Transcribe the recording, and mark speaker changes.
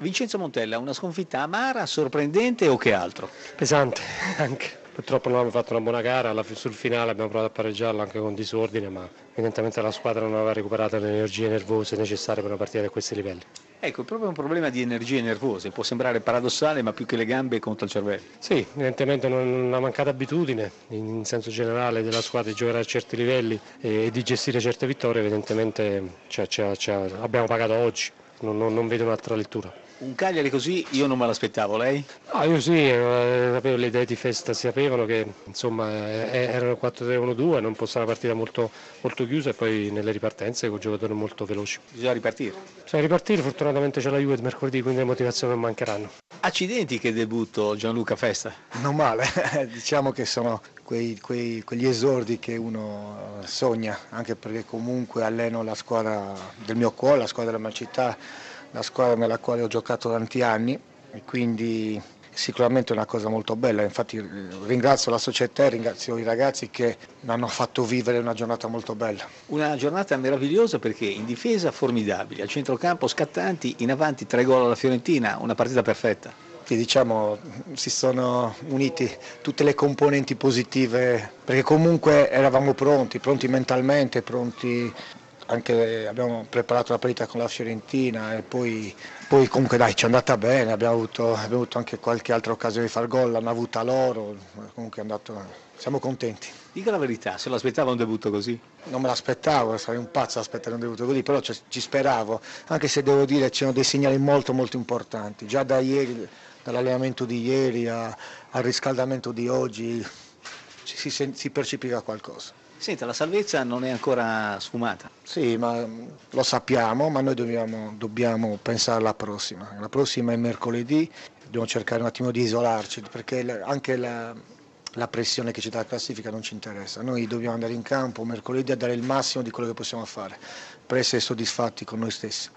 Speaker 1: Vincenzo Montella, una sconfitta amara, sorprendente o che altro?
Speaker 2: Pesante anche. Purtroppo non abbiamo fatto una buona gara, sul finale abbiamo provato a pareggiarla anche con disordine, ma evidentemente la squadra non aveva recuperato le energie nervose necessarie per una partita di questi livelli.
Speaker 1: Ecco, è proprio un problema di energie nervose, può sembrare paradossale, ma più che le gambe conta il cervello.
Speaker 2: Sì, evidentemente una mancata abitudine in senso generale della squadra di giocare a certi livelli e di gestire certe vittorie, evidentemente cioè, cioè, cioè, abbiamo pagato oggi, non, non, non vedo un'altra lettura.
Speaker 1: Un Cagliari così io non me l'aspettavo, lei?
Speaker 2: No, io sì, eh, le idee di festa, si sapevano che insomma eh, erano 4-3-1-2, non può essere una partita molto, molto chiusa e poi nelle ripartenze con giocatori molto veloci.
Speaker 1: Bisogna ripartire.
Speaker 2: Bisogna ripartire, fortunatamente c'è la Juve mercoledì, quindi le motivazioni non mancheranno.
Speaker 1: Accidenti che debutto Gianluca Festa.
Speaker 3: Non male, diciamo che sono quei, quei, quegli esordi che uno sogna, anche perché comunque alleno la squadra del mio cuore, la squadra della mia città la squadra nella quale ho giocato tanti anni e quindi sicuramente è una cosa molto bella, infatti ringrazio la società e ringrazio i ragazzi che mi hanno fatto vivere una giornata molto bella.
Speaker 1: Una giornata meravigliosa perché in difesa formidabili, al centrocampo scattanti, in avanti tre gol alla Fiorentina, una partita perfetta.
Speaker 3: Sì, diciamo si sono uniti tutte le componenti positive perché comunque eravamo pronti, pronti mentalmente, pronti anche abbiamo preparato la partita con la Fiorentina e poi, poi comunque dai ci è andata bene, abbiamo avuto, abbiamo avuto, anche qualche altra occasione di far gol, l'hanno avuta loro, comunque è andato, siamo contenti.
Speaker 1: Dica la verità, se l'aspettava un debutto così?
Speaker 3: Non me l'aspettavo, sarei un pazzo aspettare un debutto così, però ci speravo, anche se devo dire c'erano dei segnali molto molto importanti, già da ieri, dall'allenamento di ieri a, al riscaldamento di oggi si, si percepiva qualcosa.
Speaker 1: Senta, la salvezza non è ancora sfumata.
Speaker 3: Sì, ma lo sappiamo, ma noi dobbiamo, dobbiamo pensare alla prossima. La prossima è mercoledì, dobbiamo cercare un attimo di isolarci, perché anche la, la pressione che ci dà la classifica non ci interessa. Noi dobbiamo andare in campo mercoledì a dare il massimo di quello che possiamo fare, per essere soddisfatti con noi stessi.